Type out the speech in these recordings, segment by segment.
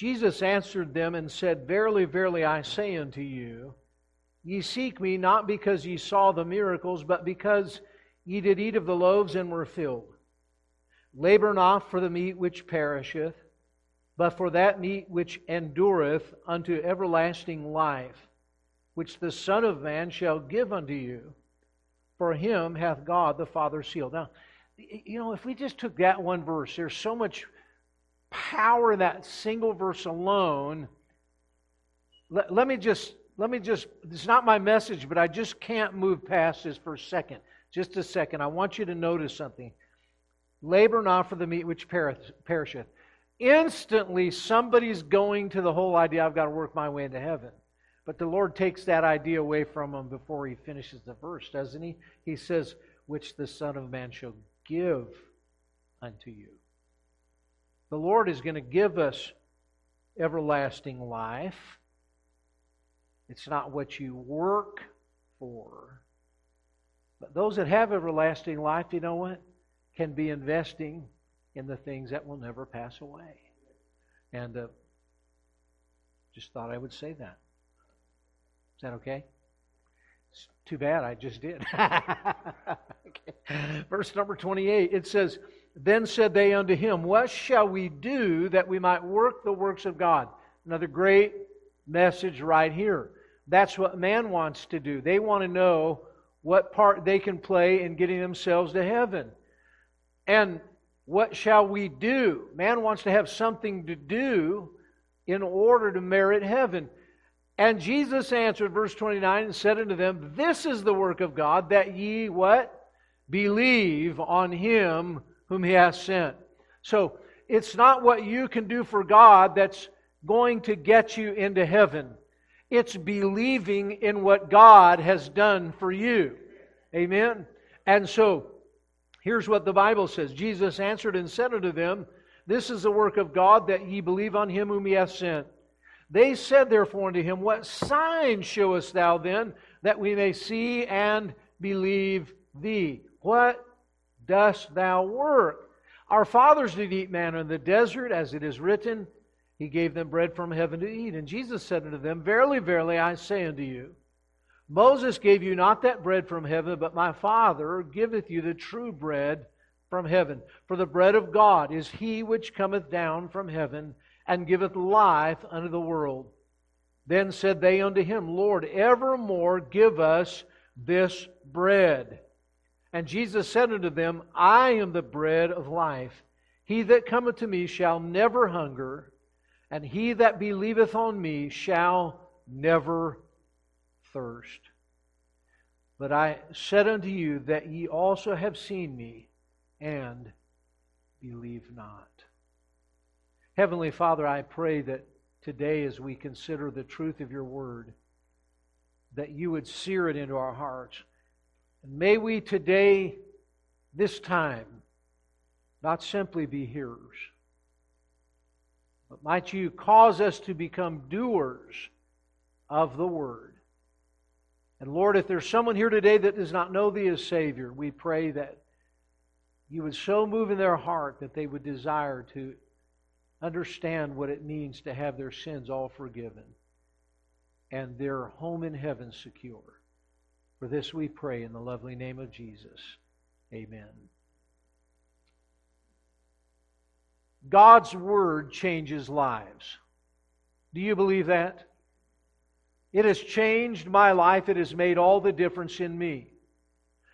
Jesus answered them and said, Verily, verily, I say unto you, Ye seek me not because ye saw the miracles, but because ye did eat of the loaves and were filled. Labor not for the meat which perisheth, but for that meat which endureth unto everlasting life, which the Son of Man shall give unto you. For him hath God the Father sealed. Now, you know, if we just took that one verse, there's so much power in that single verse alone. Let, let me just let me just, it's not my message, but I just can't move past this for a second. Just a second. I want you to notice something. Labor not for the meat which perisheth. Instantly, somebody's going to the whole idea, I've got to work my way into heaven. But the Lord takes that idea away from him before he finishes the verse, doesn't he? He says, Which the Son of Man shall give unto you. The Lord is going to give us everlasting life. It's not what you work for. But those that have everlasting life, you know what? Can be investing in the things that will never pass away. And uh, just thought I would say that. Is that okay? It's too bad I just did. okay. Verse number 28, it says, Then said they unto him, What shall we do that we might work the works of God? Another great message right here. That's what man wants to do. They want to know what part they can play in getting themselves to heaven. And what shall we do? Man wants to have something to do in order to merit heaven. And Jesus answered, verse 29, and said unto them, This is the work of God, that ye what? Believe on him whom he hath sent. So it's not what you can do for God that's going to get you into heaven. It's believing in what God has done for you. Amen? And so, here's what the Bible says Jesus answered and said unto them, This is the work of God, that ye believe on him whom he hath sent. They said therefore unto him, What sign showest thou then, that we may see and believe thee? What dost thou work? Our fathers did eat manna in the desert, as it is written, he gave them bread from heaven to eat. And Jesus said unto them, Verily, verily, I say unto you, Moses gave you not that bread from heaven, but my Father giveth you the true bread from heaven. For the bread of God is he which cometh down from heaven and giveth life unto the world. Then said they unto him, Lord, evermore give us this bread. And Jesus said unto them, I am the bread of life. He that cometh to me shall never hunger and he that believeth on me shall never thirst. But I said unto you that ye also have seen me, and believe not. Heavenly Father, I pray that today, as we consider the truth of your word, that you would sear it into our hearts. And may we today, this time, not simply be hearers but might you cause us to become doers of the word. And Lord, if there's someone here today that does not know thee as Savior, we pray that you would so move in their heart that they would desire to understand what it means to have their sins all forgiven and their home in heaven secure. For this we pray in the lovely name of Jesus. Amen. God's Word changes lives. Do you believe that? It has changed my life. It has made all the difference in me.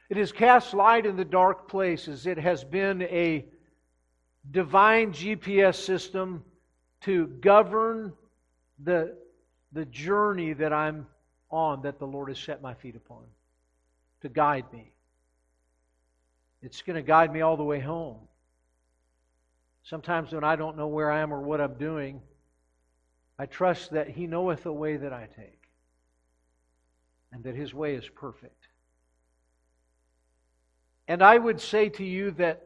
It has cast light in the dark places. It has been a divine GPS system to govern the, the journey that I'm on, that the Lord has set my feet upon, to guide me. It's going to guide me all the way home. Sometimes when I don't know where I am or what I'm doing, I trust that He knoweth the way that I take and that His way is perfect. And I would say to you that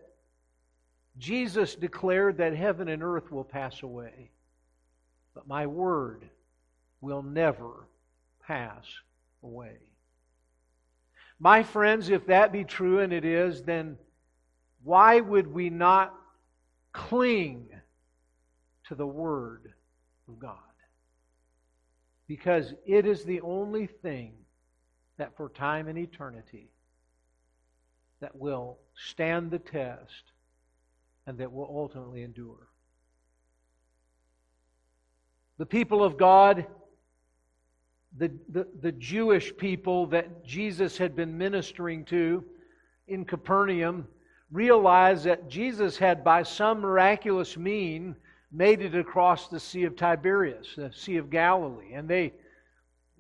Jesus declared that heaven and earth will pass away, but my word will never pass away. My friends, if that be true, and it is, then why would we not cling to the Word of God? Because it is the only thing that for time and eternity that will stand the test and that will ultimately endure. The people of God, the, the, the Jewish people that Jesus had been ministering to in Capernaum, realized that Jesus had, by some miraculous mean, made it across the Sea of Tiberias, the Sea of Galilee. And they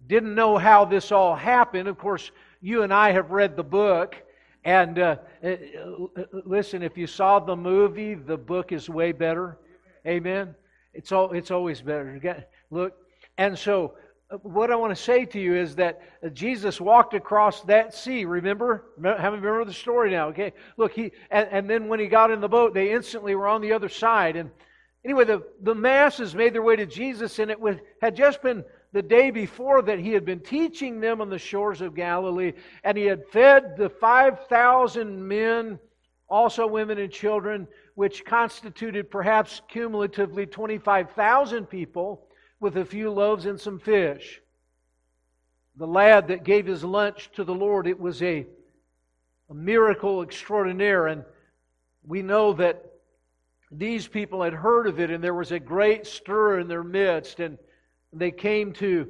didn't know how this all happened. Of course, you and I have read the book. And uh, uh listen, if you saw the movie, the book is way better. Amen. It's all, it's always better. Look, and so uh, what I want to say to you is that Jesus walked across that sea. Remember? How many remember the story now? Okay. Look, he and, and then when he got in the boat, they instantly were on the other side. And anyway, the, the masses made their way to Jesus, and it was, had just been the day before that he had been teaching them on the shores of Galilee, and he had fed the 5,000 men, also women and children, which constituted perhaps cumulatively 25,000 people, with a few loaves and some fish. The lad that gave his lunch to the Lord, it was a, a miracle extraordinaire, and we know that these people had heard of it, and there was a great stir in their midst, and they came to,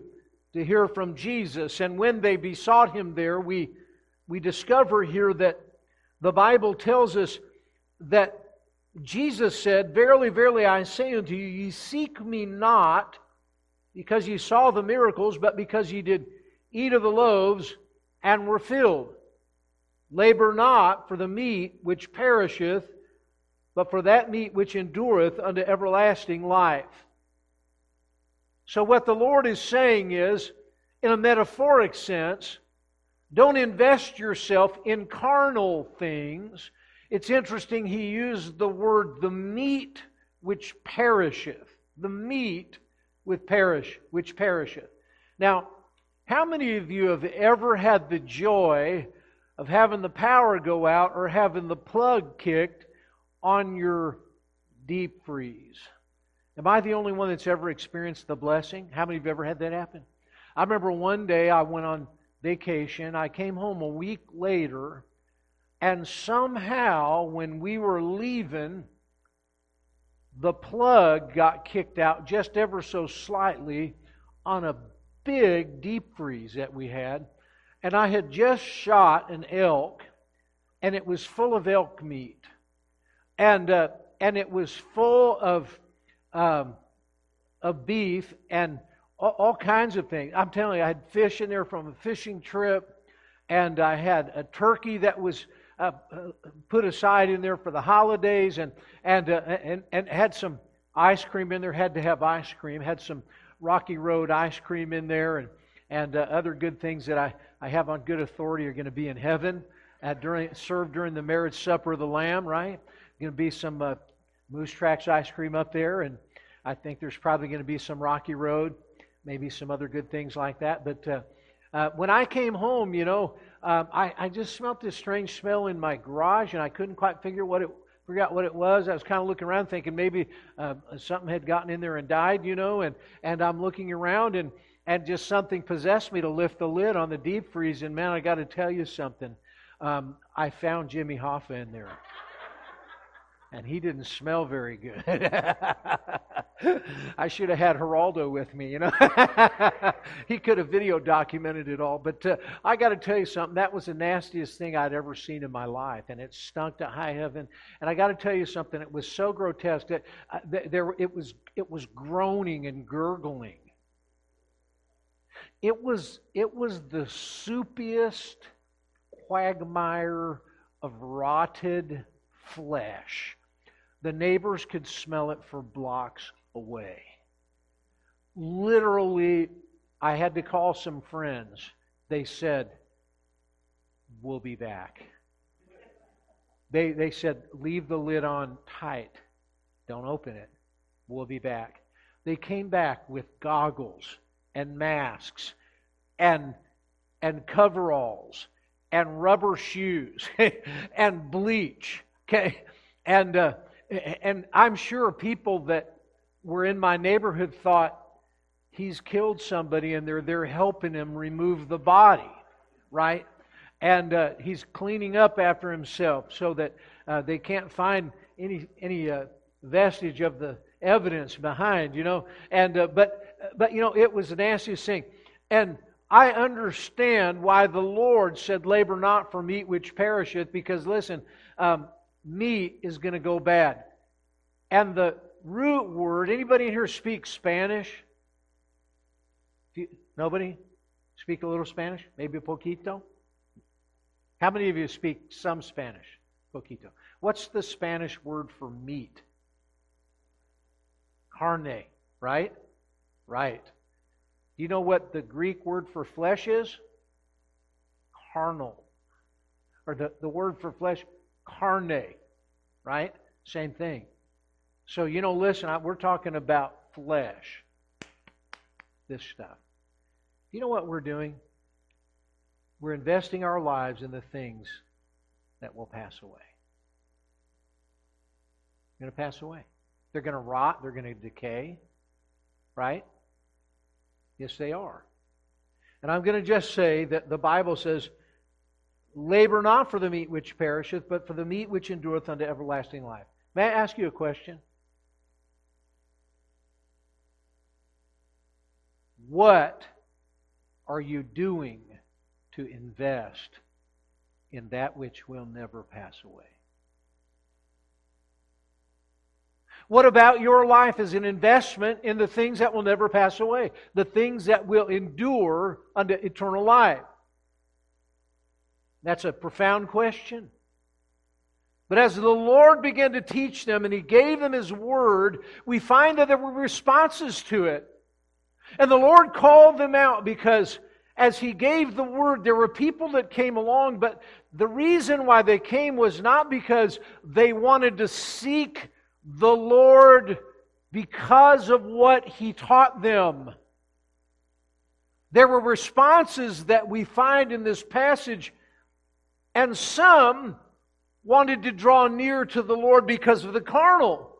to hear from Jesus. And when they besought him there, we, we discover here that the Bible tells us that Jesus said, Verily, verily, I say unto you, ye seek me not because ye saw the miracles, but because ye did eat of the loaves and were filled. Labor not for the meat which perisheth, but for that meat which endureth unto everlasting life. So, what the Lord is saying is, in a metaphoric sense, don't invest yourself in carnal things. It's interesting, he used the word the meat which perisheth. The meat with perish, which perisheth. Now, how many of you have ever had the joy of having the power go out or having the plug kicked on your deep freeze? Am I the only one that's ever experienced the blessing? How many of you ever had that happen? I remember one day I went on vacation. I came home a week later, and somehow when we were leaving, the plug got kicked out just ever so slightly on a big deep freeze that we had. And I had just shot an elk, and it was full of elk meat. And, uh, and it was full of um, of beef and all, all, kinds of things. I'm telling you, I had fish in there from a fishing trip, and I had a turkey that was uh, put aside in there for the holidays, and and uh, and and had some ice cream in there. Had to have ice cream. Had some Rocky Road ice cream in there, and and uh, other good things that I I have on good authority are going to be in heaven. At during served during the marriage supper of the Lamb, right? Going to be some uh, Moose Tracks ice cream up there, and I think there's probably going to be some Rocky Road, maybe some other good things like that. But uh, uh, when I came home, you know, um, I, I just smelled this strange smell in my garage, and I couldn't quite figure what it out what it was. I was kind of looking around, thinking maybe uh, something had gotten in there and died, you know. And and I'm looking around, and and just something possessed me to lift the lid on the deep freeze. And man, I got to tell you something. Um, I found Jimmy Hoffa in there and he didn't smell very good. I should have had Geraldo with me, you know. he could have video documented it all. But uh, I got to tell you something. That was the nastiest thing I'd ever seen in my life, and it stunk to high heaven. And I got to tell you something. It was so grotesque that uh, there it was it was groaning and gurgling. It was it was the soupiest quagmire of rotted flesh the neighbors could smell it for blocks away. Literally, I had to call some friends. They said, We'll be back. They, they said, Leave the lid on tight. Don't open it. We'll be back. They came back with goggles and masks and, and coveralls and rubber shoes and bleach. Okay, and uh, and I'm sure people that were in my neighborhood thought he's killed somebody and they're there helping him remove the body, right? And uh, he's cleaning up after himself so that uh, they can't find any any uh, vestige of the evidence behind, you know. And uh, but but you know it was the nastiest thing, and I understand why the Lord said, "Labor not for meat which perisheth," because listen, um, meat is going to go bad, and the root word. Anybody in here speak Spanish? Nobody speak a little Spanish? Maybe a poquito. How many of you speak some Spanish? Poquito. What's the Spanish word for meat? Carne, right? Right. Do you know what the Greek word for flesh is? Carnal. Or the, the word for flesh, carne, right? Same thing. So, you know, listen, we're talking about flesh, this stuff. You know what we're doing? We're investing our lives in the things that will pass away. They're going to pass away. They're going to rot. They're going to decay. Right? Yes, they are. And I'm going to just say that the Bible says, Labor not for the meat which perisheth, but for the meat which endureth unto everlasting life. May I ask you a question? What are you doing to invest in that which will never pass away? What about your life as an investment in the things that will never pass away? The things that will endure unto eternal life? That's a profound question. But as the Lord began to teach them and He gave them His word, we find that there were responses to it. And the Lord called them out because as He gave the word, there were people that came along, but the reason why they came was not because they wanted to seek the Lord because of what he taught them. There were responses that we find in this passage, and some wanted to draw near to the Lord because of the carnal.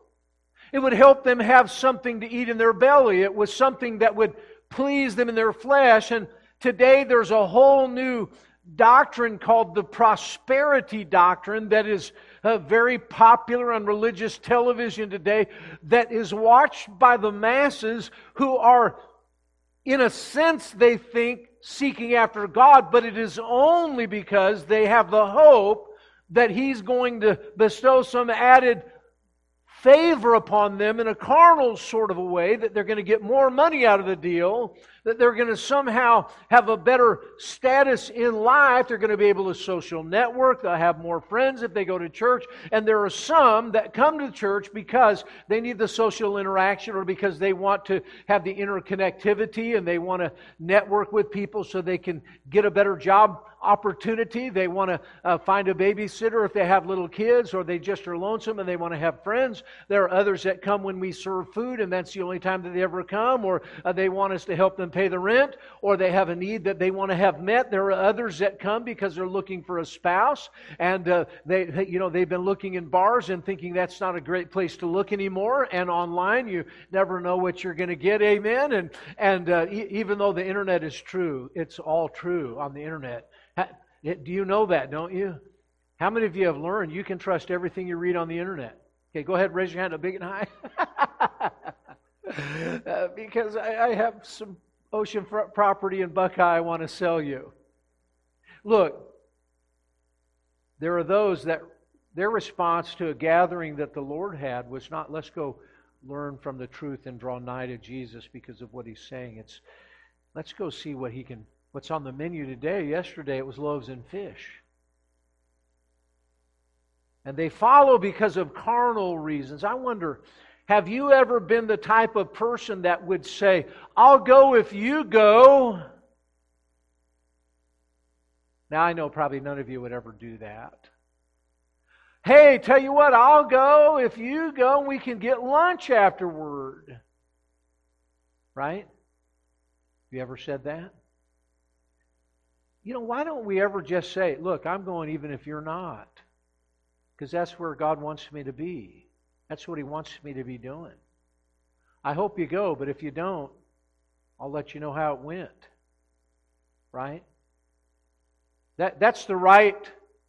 It would help them have something to eat in their belly. It was something that would please them in their flesh. And today there's a whole new doctrine called the prosperity doctrine that is uh, very popular on religious television today that is watched by the masses who are, in a sense, they think seeking after God, but it is only because they have the hope that He's going to bestow some added favor upon them in a carnal sort of a way, that they're going to get more money out of the deal, that they're going to somehow have a better status in life. They're going to be able to social network. They'll have more friends if they go to church. And there are some that come to church because they need the social interaction or because they want to have the interconnectivity and they want to network with people so they can get a better job opportunity. They want to uh, find a babysitter if they have little kids, or they just are lonesome and they want to have friends. There are others that come when we serve food, and that's the only time that they ever come, or uh, they want us to help them pay the rent, or they have a need that they want to have met. There are others that come because they're looking for a spouse, and uh, they, you know, they've been looking in bars and thinking that's not a great place to look anymore. And online, you never know what you're going to get. Amen. And and uh, e- even though the internet is true, it's all true on the internet. Do you know that, don't you? How many of you have learned you can trust everything you read on the internet? Okay, go ahead, raise your hand up big and high. uh, because I, I, have some ocean property in Buckeye I want to sell you. Look, there are those that their response to a gathering that the Lord had was not, let's go learn from the truth and draw nigh to Jesus because of what he's saying. It's, let's go see what he can What's on the menu today? Yesterday it was loaves and fish. And they follow because of carnal reasons. I wonder, have you ever been the type of person that would say, I'll go if you go? Now, I know probably none of you would ever do that. Hey, tell you what, I'll go if you go and we can get lunch afterward. Right? Have you ever said that? you know, why don't we ever just say, look, I'm going even if you're not? Because that's where God wants me to be. That's what He wants me to be doing. I hope you go, but if you don't, I'll let you know how it went. Right? That, that's the right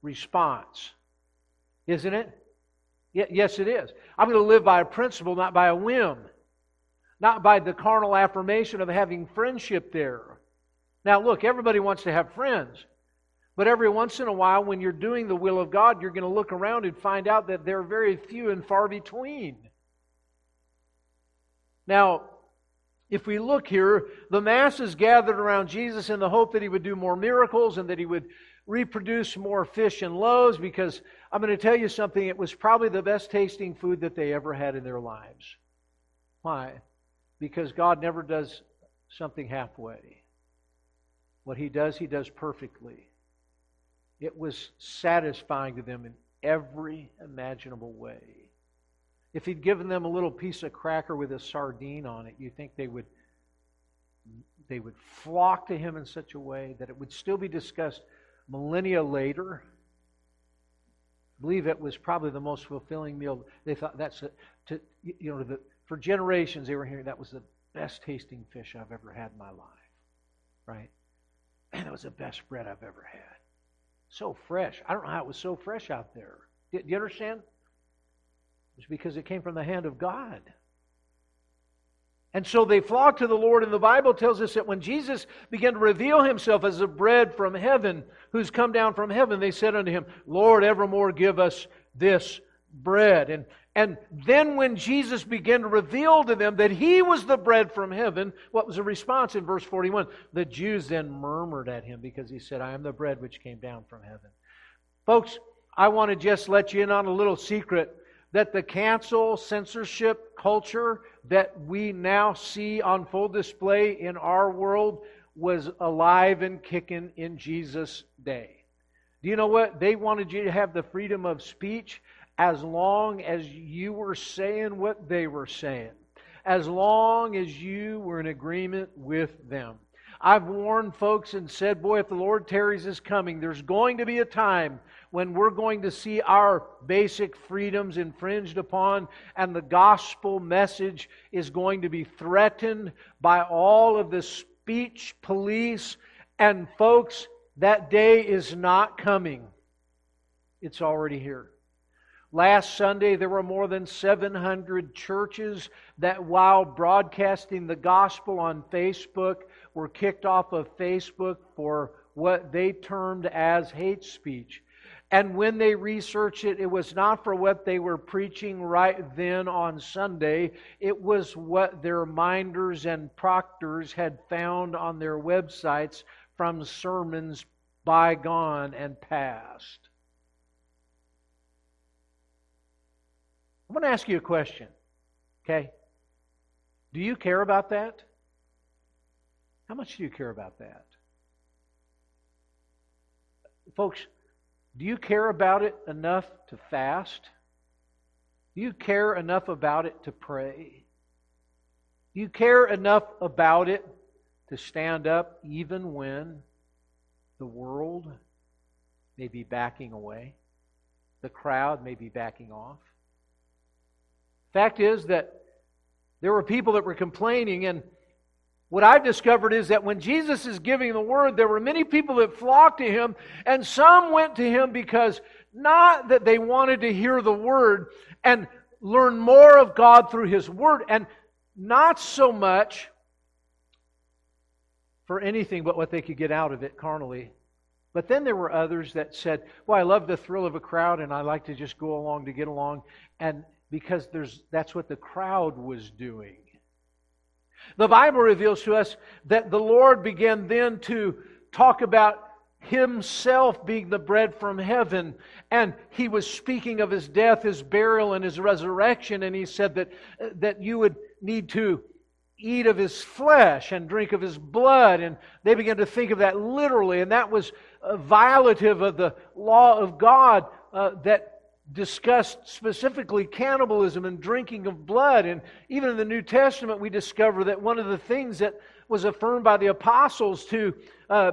response, isn't it? yes, it is. I'm going to live by a principle, not by a whim, not by the carnal affirmation of having friendship there. Now, look, everybody wants to have friends. But every once in a while, when you're doing the will of God, you're going to look around and find out that there are very few and far between. Now, if we look here, the masses gathered around Jesus in the hope that he would do more miracles and that he would reproduce more fish and loaves because I'm going to tell you something, it was probably the best tasting food that they ever had in their lives. Why? Because God never does something halfway. What he does, he does perfectly. It was satisfying to them in every imaginable way. If he'd given them a little piece of cracker with a sardine on it, you think they would they would flock to him in such a way that it would still be discussed millennia later. I believe it was probably the most fulfilling meal. They thought that's a, to you know the, for generations they were hearing that was the best tasting fish I've ever had in my life, right? And it was the best bread I've ever had. So fresh. I don't know how it was so fresh out there. Do you understand? It's because it came from the hand of God. And so they flocked to the Lord, and the Bible tells us that when Jesus began to reveal himself as a bread from heaven, who's come down from heaven, they said unto him, Lord, evermore give us this bread. And, and then when Jesus began to reveal to them that he was the bread from heaven, what was the response in verse 41? The Jews then murmured at him because he said, I am the bread which came down from heaven. Folks, I want to just let you in on a little secret that the cancel censorship culture that we now see on full display in our world was alive and kicking in Jesus' day. Do you know what? They wanted you to have the freedom of speech as long as you were saying what they were saying, as long as you were in agreement with them. I've warned folks and said, boy, if the Lord tarries is coming, there's going to be a time when we're going to see our basic freedoms infringed upon and the gospel message is going to be threatened by all of the speech police. And folks, that day is not coming. It's already here. Last Sunday, there were more than 700 churches that, while broadcasting the gospel on Facebook, were kicked off of Facebook for what they termed as hate speech. And when they researched it, it was not for what they were preaching right then on Sunday. It was what their minders and proctors had found on their websites from sermons bygone and past. I'm going to ask you a question, okay? Do you care about that? How much do you care about that? Folks, do you care about it enough to fast? Do you care enough about it to pray? Do you care enough about it to stand up even when the world may be backing away? The crowd may be backing off? Fact is that there were people that were complaining and what I've discovered is that when Jesus is giving the word, there were many people that flocked to him, and some went to him because not that they wanted to hear the word and learn more of God through his word, and not so much for anything but what they could get out of it carnally. But then there were others that said, Well, I love the thrill of a crowd and I like to just go along to get along. And because there's, that's what the crowd was doing. The Bible reveals to us that the Lord began then to talk about himself being the bread from heaven. And he was speaking of his death, his burial, and his resurrection. And he said that, that you would need to eat of his flesh and drink of his blood. And they began to think of that literally. And that was violative of the law of God uh, that discussed specifically cannibalism and drinking of blood. And even in the New Testament, we discover that one of the things that was affirmed by the apostles to uh,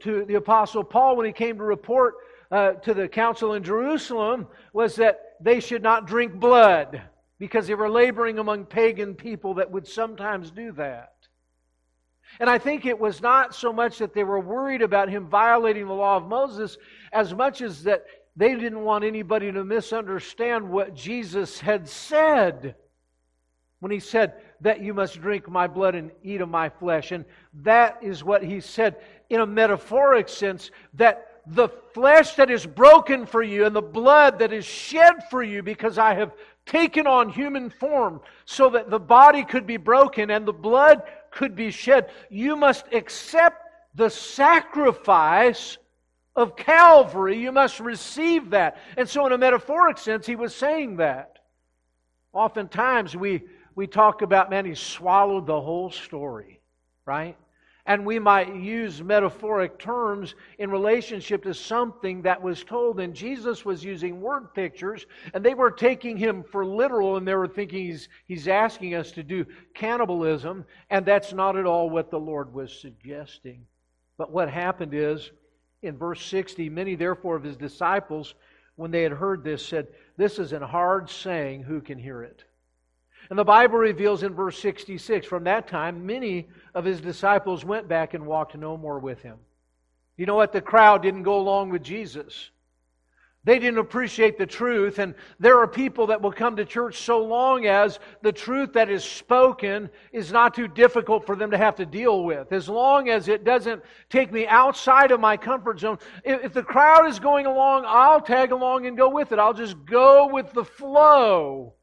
to the Apostle Paul when he came to report uh, to the council in Jerusalem was that they should not drink blood because they were laboring among pagan people that would sometimes do that. And I think it was not so much that they were worried about him violating the law of Moses as much as that they didn't want anybody to misunderstand what Jesus had said when he said that you must drink my blood and eat of my flesh. And that is what he said in a metaphoric sense that the flesh that is broken for you and the blood that is shed for you because I have taken on human form so that the body could be broken and the blood could be shed. You must accept the sacrifice of Calvary. You must receive that. And so, in a metaphoric sense, he was saying that. Oftentimes, we, we talk about, man, he swallowed the whole story, right? And we might use metaphoric terms in relationship to something that was told. And Jesus was using word pictures, and they were taking him for literal, and they were thinking he's, he's asking us to do cannibalism. And that's not at all what the Lord was suggesting. But what happened is, in verse 60, many therefore of his disciples, when they had heard this, said, This is an hard saying, who can hear it? And the Bible reveals in verse 66 from that time, many of his disciples went back and walked no more with him. You know what? The crowd didn't go along with Jesus. They didn't appreciate the truth, and there are people that will come to church so long as the truth that is spoken is not too difficult for them to have to deal with. As long as it doesn't take me outside of my comfort zone. If the crowd is going along, I'll tag along and go with it. I'll just go with the flow.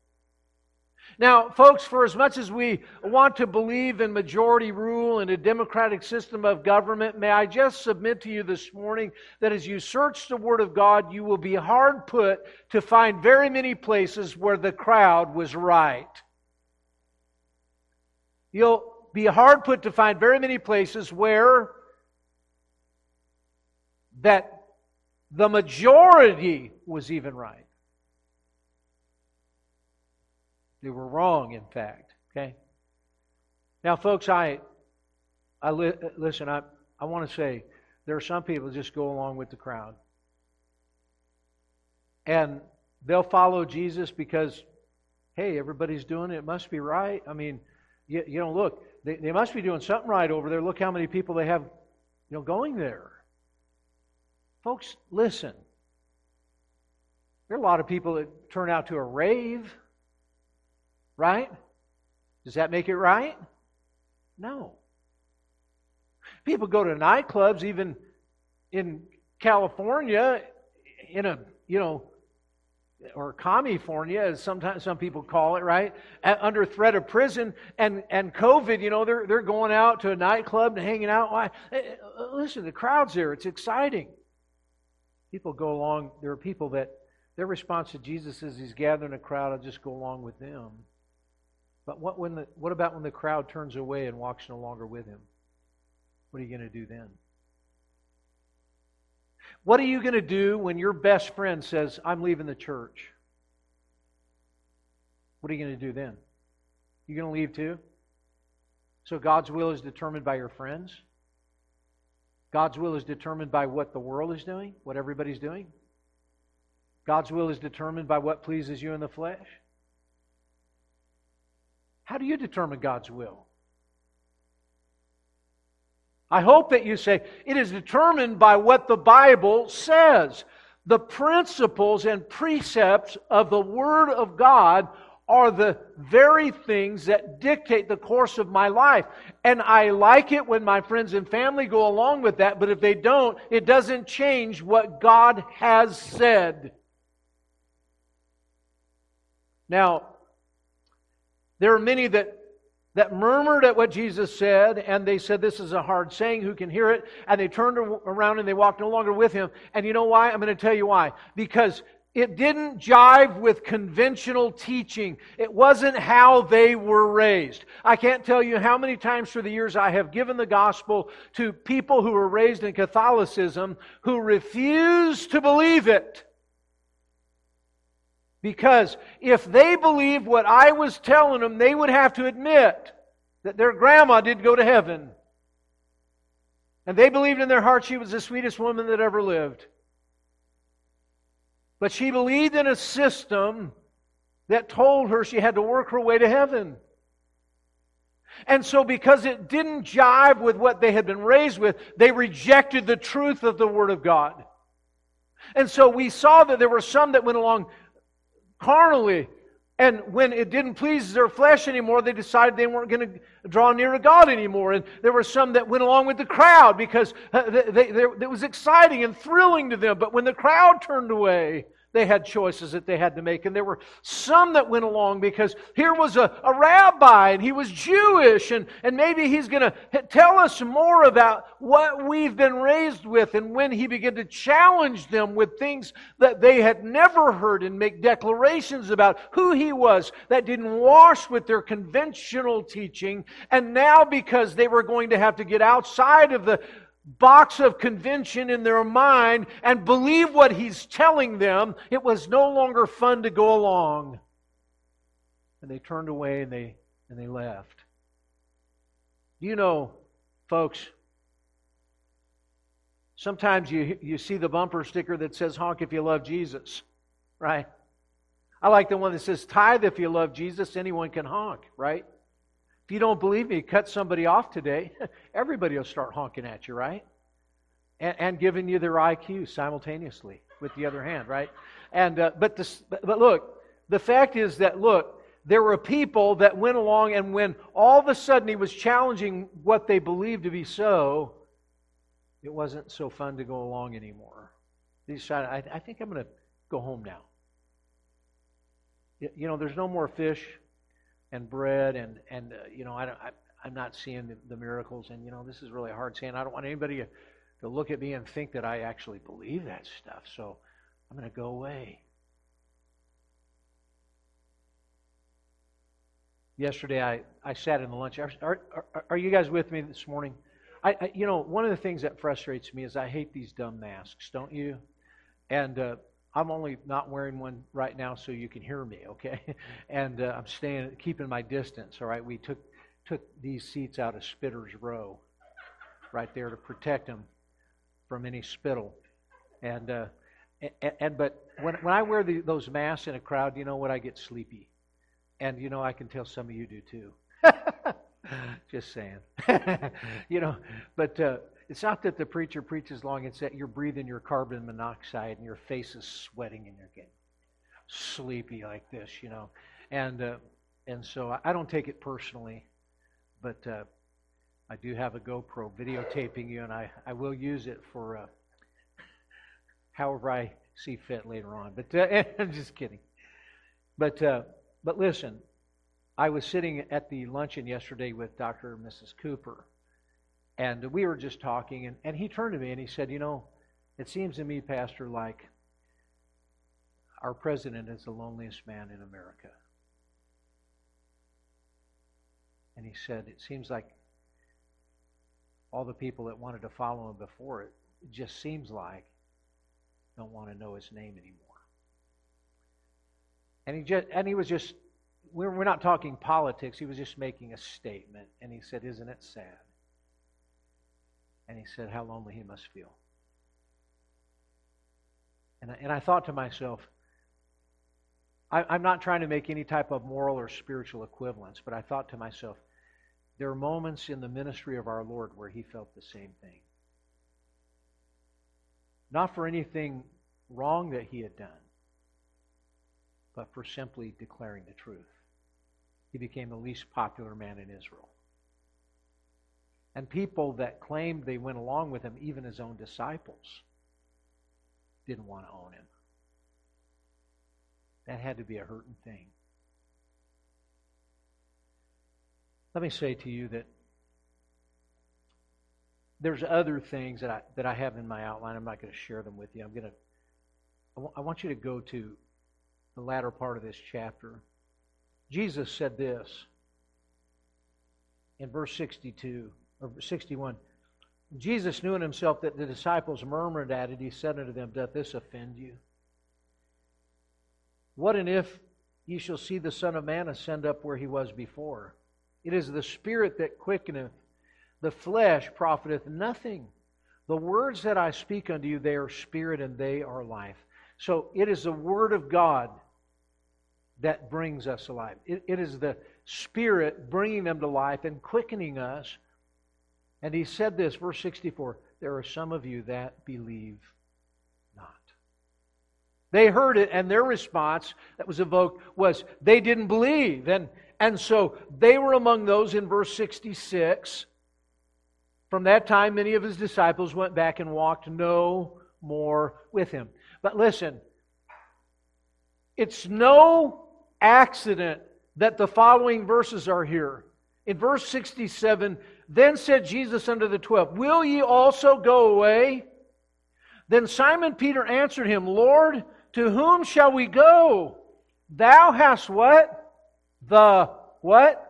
Now, folks, for as much as we want to believe in majority rule and a democratic system of government, may I just submit to you this morning that as you search the Word of God, you will be hard put to find very many places where the crowd was right. You'll be hard put to find very many places where that the majority was even right. They were wrong, in fact. Okay? Now, folks, I, I li- listen, I, I want to say there are some people just go along with the crowd. And they'll follow Jesus because, hey, everybody's doing it. It must be right. I mean, you, you know, look, they, they must be doing something right over there. Look how many people they have, you know, going there. Folks, listen. There are a lot of people that turn out to a rave. Right? Does that make it right? No. People go to nightclubs, even in California, in a, you know, or California, as sometimes some people call it, right? Under threat of prison and, and COVID, you know, they're, they're going out to a nightclub and hanging out. Why? Eh, eh, listen, the crowd's there. It's exciting. People go along. There are people that their response to Jesus is he's gathering a crowd. I'll just go along with them. But what, when the, what about when the crowd turns away and walks no longer with him? What are you going to do then? What are you going to do when your best friend says, I'm leaving the church? What are you going to do then? You going to leave too? So God's will is determined by your friends? God's will is determined by what the world is doing, what everybody's doing? God's will is determined by what pleases you in the flesh? How do you determine God's will? I hope that you say it is determined by what the Bible says. The principles and precepts of the Word of God are the very things that dictate the course of my life. And I like it when my friends and family go along with that, but if they don't, it doesn't change what God has said. Now, there are many that, that murmured at what Jesus said, and they said, This is a hard saying, who can hear it? And they turned around and they walked no longer with him. And you know why? I'm going to tell you why. Because it didn't jive with conventional teaching. It wasn't how they were raised. I can't tell you how many times through the years I have given the gospel to people who were raised in Catholicism who refuse to believe it. Because if they believed what I was telling them, they would have to admit that their grandma did go to heaven. And they believed in their heart she was the sweetest woman that ever lived. But she believed in a system that told her she had to work her way to heaven. And so, because it didn't jive with what they had been raised with, they rejected the truth of the Word of God. And so, we saw that there were some that went along carnally. And when it didn't please their flesh anymore, they decided they weren't going to draw near to God anymore. And there were some that went along with the crowd because uh, it was exciting and thrilling to them. But when the crowd turned away, they had choices that they had to make. And there were some that went along because here was a, a rabbi and he was Jewish, and, and maybe he's going to tell us more about what we've been raised with. And when he began to challenge them with things that they had never heard and make declarations about who he was that didn't wash with their conventional teaching, and now because they were going to have to get outside of the box of convention in their mind and believe what he's telling them, it was no longer fun to go along. And they turned away and they, and they left. You know, folks, sometimes you, you see the bumper sticker that says honk if you love Jesus, right? I like the one that says tithe if you love Jesus, anyone can honk, right? If you don't believe me, cut somebody off today. Everybody will start honking at you, right? And, and giving you their IQ simultaneously with the other hand, right? And uh, but this, but look, the fact is that look, there were people that went along, and when all of a sudden he was challenging what they believed to be so, it wasn't so fun to go along anymore. They decided, I, I think I'm going to go home now. You know, there's no more fish and bread and and uh, you know I, I I'm not seeing the, the, miracles and you know this is really hard saying I don't want anybody to, to look at me and think that I actually believe that stuff so I'm going to go away. Yesterday I, I sat in the lunch. Are, are, are you guys with me this morning? I, I, you know one of the things that frustrates me is I hate these dumb masks, don't you? And uh, I'm only not wearing one right now so you can hear me, okay? And uh, I'm staying, keeping my distance. All right, we took took these seats out of Spitter's Row, right there to protect them from any spittle. And uh, and, and but when when I wear the, those masks in a crowd, you know what? I get sleepy, and you know I can tell some of you do too. Just saying, you know. But uh, it's not that the preacher preaches long, it's that you're breathing your carbon monoxide and your face is sweating and you're getting sleepy like this, you know. And uh, and so I don't take it personally, but uh, I do have a GoPro videotaping you, and I, I will use it for uh, however I see fit later on. But uh, I'm just kidding. But uh, but listen, I was sitting at the luncheon yesterday with Dr. and Mrs. Cooper and we were just talking, and, and he turned to me and he said, You know, it seems to me, Pastor, like our president is the loneliest man in America. And he said, It seems like all the people that wanted to follow him before it, it just seems like don't want to know his name anymore. And he just and he was just we're, we're not talking politics, he was just making a statement. And he said, Isn't it sad? And he said how lonely he must feel. And I, and I thought to myself, I, I'm not trying to make any type of moral or spiritual equivalence, but I thought to myself, there are moments in the ministry of our Lord where he felt the same thing. Not for anything wrong that he had done, but for simply declaring the truth. He became the least popular man in Israel. And people that claimed they went along with him, even his own disciples, didn't want to own him. That had to be a hurting thing. Let me say to you that there's other things that I, that I have in my outline. I'm not going to share them with you. I'm going to. I, w- I want you to go to the latter part of this chapter. Jesus said this in verse 62 or 61. Jesus knew in himself that the disciples murmured at it. He said unto them, Doth this offend you? What and if ye shall see the Son of Man ascend up where he was before? It is the Spirit that quickeneth, the flesh profiteth nothing. The words that I speak unto you, they are spirit and they are life. So it is the Word of God that brings us alive. It, it is the Spirit bringing them to life and quickening us. And he said this, verse 64 there are some of you that believe not. They heard it, and their response that was evoked was they didn't believe. And, and so they were among those in verse 66. From that time, many of his disciples went back and walked no more with him. But listen, it's no accident that the following verses are here. In verse 67, then said Jesus unto the twelve, Will ye also go away? Then Simon Peter answered him, Lord, to whom shall we go? Thou hast what? The what?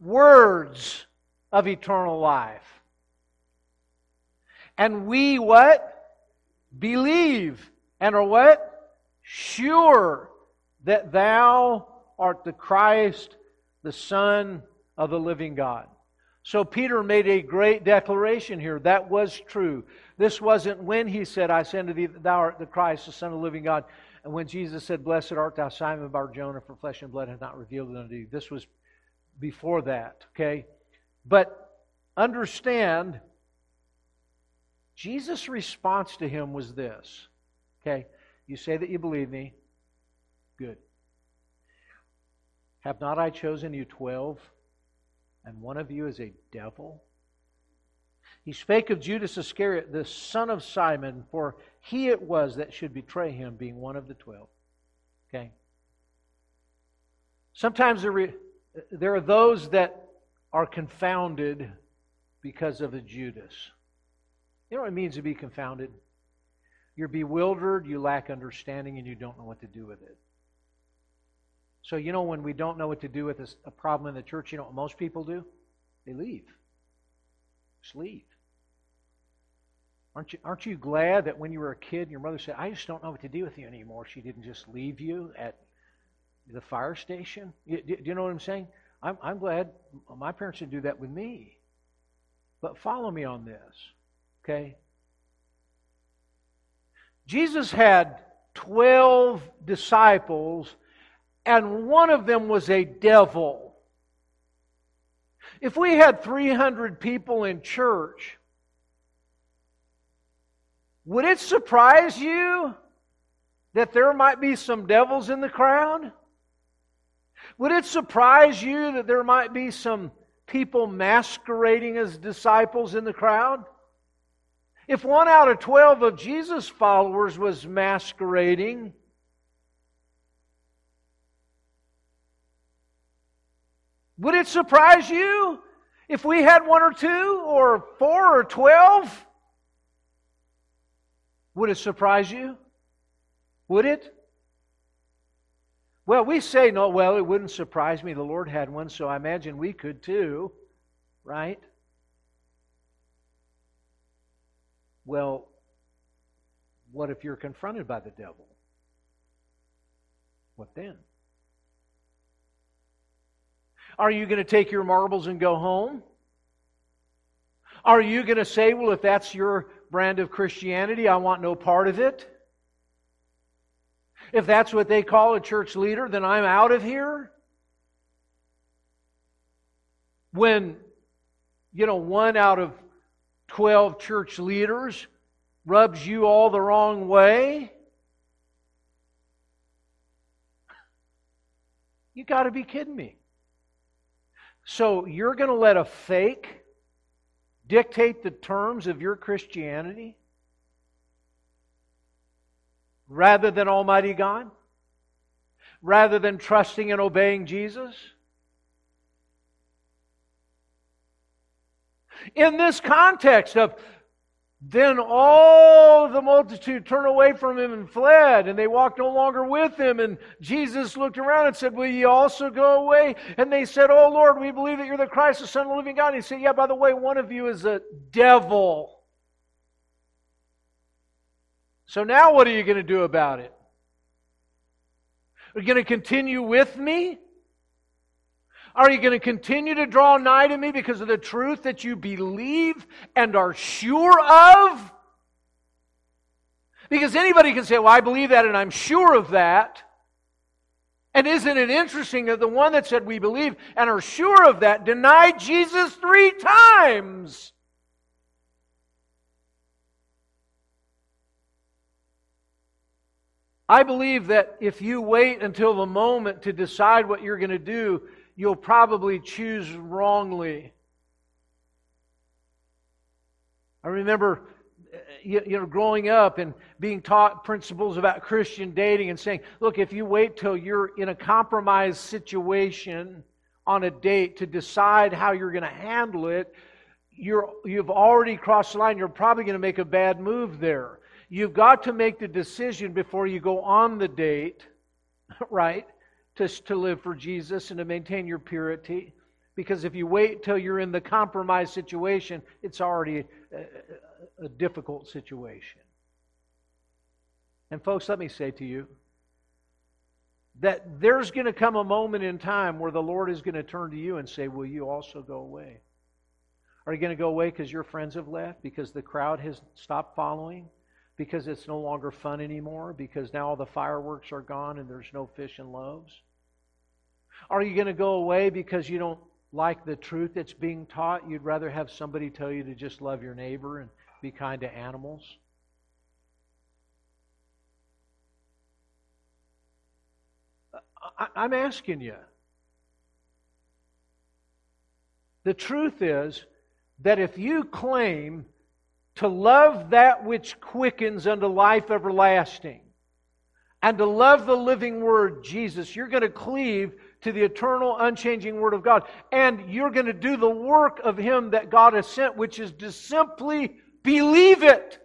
Words of eternal life. And we what? Believe and are what? Sure that thou art the Christ, the Son of the living God. So Peter made a great declaration here. That was true. This wasn't when he said, I send to thee, thou art the Christ, the Son of the living God. And when Jesus said, Blessed art thou, Simon Bar Jonah, for flesh and blood hath not revealed it unto thee. This was before that, okay? But understand, Jesus' response to him was this, okay? You say that you believe me. Good. Have not I chosen you twelve? And one of you is a devil? He spake of Judas Iscariot, the son of Simon, for he it was that should betray him, being one of the twelve. Okay? Sometimes there, there are those that are confounded because of a Judas. You know what it means to be confounded? You're bewildered, you lack understanding, and you don't know what to do with it. So, you know, when we don't know what to do with a problem in the church, you know what most people do? They leave. Just leave. Aren't you, aren't you glad that when you were a kid, your mother said, I just don't know what to do with you anymore? She didn't just leave you at the fire station? You, do you know what I'm saying? I'm, I'm glad my parents didn't do that with me. But follow me on this, okay? Jesus had 12 disciples and one of them was a devil. If we had 300 people in church, would it surprise you that there might be some devils in the crowd? Would it surprise you that there might be some people masquerading as disciples in the crowd? If one out of 12 of Jesus' followers was masquerading, Would it surprise you if we had one or two or four or twelve? Would it surprise you? Would it? Well, we say, no, well, it wouldn't surprise me. The Lord had one, so I imagine we could too, right? Well, what if you're confronted by the devil? What then? Are you going to take your marbles and go home? Are you going to say, well, if that's your brand of Christianity, I want no part of it? If that's what they call a church leader, then I'm out of here? When, you know, one out of 12 church leaders rubs you all the wrong way? You got to be kidding me. So you're going to let a fake dictate the terms of your Christianity rather than Almighty God? Rather than trusting and obeying Jesus? In this context of then all the multitude turned away from him and fled, and they walked no longer with him. And Jesus looked around and said, Will ye also go away? And they said, Oh Lord, we believe that you're the Christ, the Son of the living God. And he said, Yeah, by the way, one of you is a devil. So now what are you going to do about it? Are you going to continue with me? Are you going to continue to draw nigh to me because of the truth that you believe and are sure of? Because anybody can say, Well, I believe that and I'm sure of that. And isn't it interesting that the one that said we believe and are sure of that denied Jesus three times? I believe that if you wait until the moment to decide what you're going to do, you'll probably choose wrongly. I remember uh, you, know, growing up and being taught principles about Christian dating and saying, look, if you wait till you're in a compromised situation on a date to decide how you're going to handle it, you're, you've already crossed the line. You're probably going to make a bad move there. You've got to make the decision before you go on the date, right? To, to live for Jesus and to maintain your purity. Because if you wait till you're in the compromised situation, it's already a difficult situation. And, folks, let me say to you that there's going to come a moment in time where the Lord is going to turn to you and say, Will you also go away? Are you going to go away because your friends have left? Because the crowd has stopped following? Because it's no longer fun anymore? Because now all the fireworks are gone and there's no fish and loaves? Are you going to go away because you don't like the truth that's being taught? You'd rather have somebody tell you to just love your neighbor and be kind to animals? I, am asking you. The truth is that if you claim to love that which quickens unto life everlasting, and to love the living Word, Jesus, you're going to cleave to the eternal, unchanging Word of God. And you're going to do the work of Him that God has sent, which is to simply Believe it.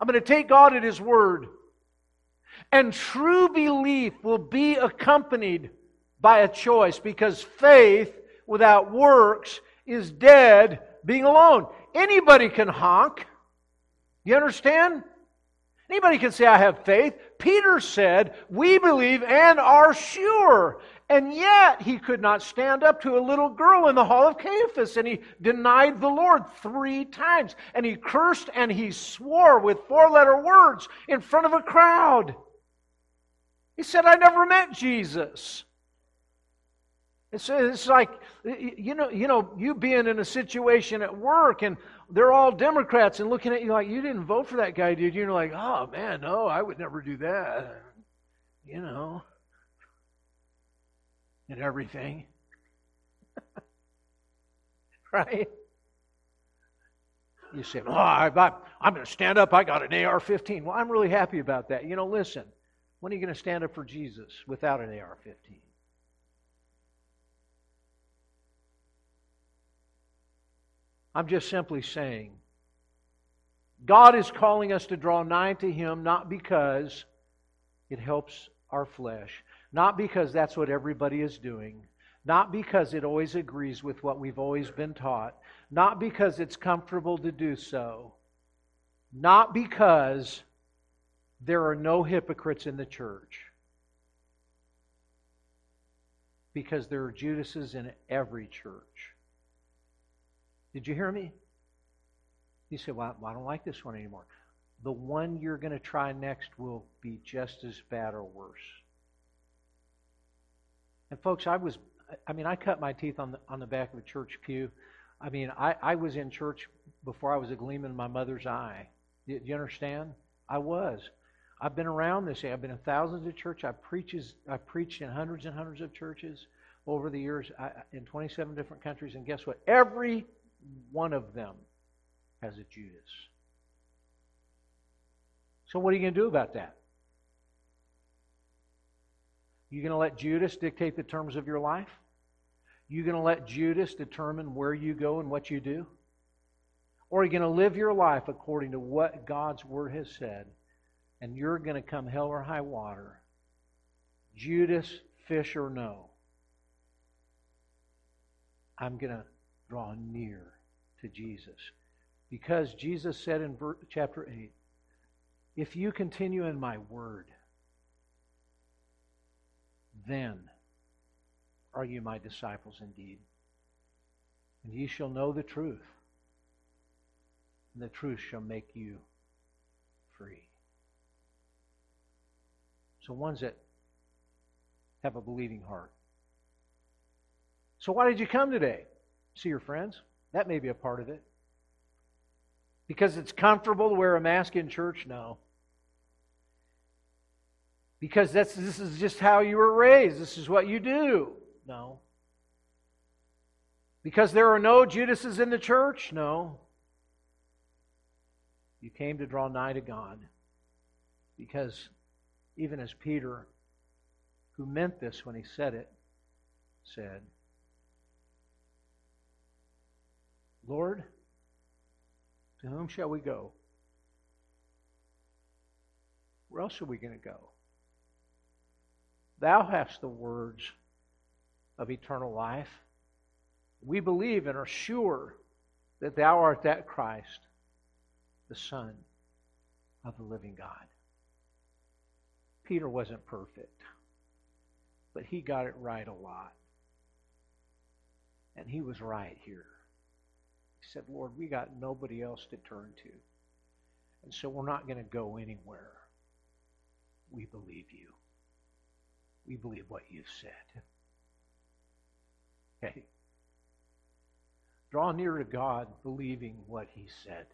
I'm going to take God at His word. And true belief will be accompanied by a choice because faith without works is dead being alone. Anybody can honk. You understand? Anybody can say, I have faith. Peter said, We believe and are sure. And yet he could not stand up to a little girl in the hall of Caiaphas, and he denied the Lord three times. And he cursed and he swore with four letter words in front of a crowd. He said, I never met Jesus. It's, it's like, you know, you know, you being in a situation at work and they're all Democrats and looking at you like, you didn't vote for that guy, did you? And you're like, oh man, no, I would never do that. You know and everything. right? You say, oh, I, am going to stand up. I got an AR 15. Well, I'm really happy about that. You know, listen, when are you going to stand up for Jesus without an AR 15? I'm just simply saying God is calling us to draw nigh to Him not because it helps our flesh, not because that's what everybody is doing, not because it always agrees with what we've always been taught, not because it's comfortable to do so, not because there are no hypocrites in the church, because there are Judases in every church. Did you hear me? He said, Well, I don't like this one anymore. The one you're going to try next will be just as bad or worse. And folks, I was, I mean, I cut my teeth on the, on the back of a church pew. I mean, I, I was in church before I was a gleam in my mother's eye. Do you understand? I was. I've been around this. I've been in thousands of churches. I preaches. I preached in hundreds and hundreds of churches over the years I, in 27 different countries. And guess what? Every one of them has a Judas. So what are you going to do about that? You going to let Judas dictate the terms of your life? You going to let Judas determine where you go and what you do? Or are you going to live your life according to what God's Word has said? And you're going to come hell or high water. Judas, fish or no. I'm going to draw near to Jesus. Because Jesus said in chapter 8, if you continue in my word, then are you my disciples indeed. And ye shall know the truth, and the truth shall make you free. So, ones that have a believing heart. So, why did you come today? See your friends? That may be a part of it. Because it's comfortable to wear a mask in church? No. Because that's, this is just how you were raised. This is what you do. No. Because there are no Judases in the church? No. You came to draw nigh to God. Because even as Peter, who meant this when he said it, said, Lord, to whom shall we go? Where else are we going to go? Thou hast the words of eternal life. We believe and are sure that thou art that Christ, the Son of the living God. Peter wasn't perfect, but he got it right a lot. And he was right here. Said, Lord, we got nobody else to turn to. And so we're not going to go anywhere. We believe you. We believe what you've said. Okay. Draw near to God believing what he said.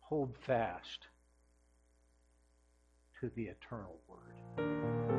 Hold fast to the eternal word.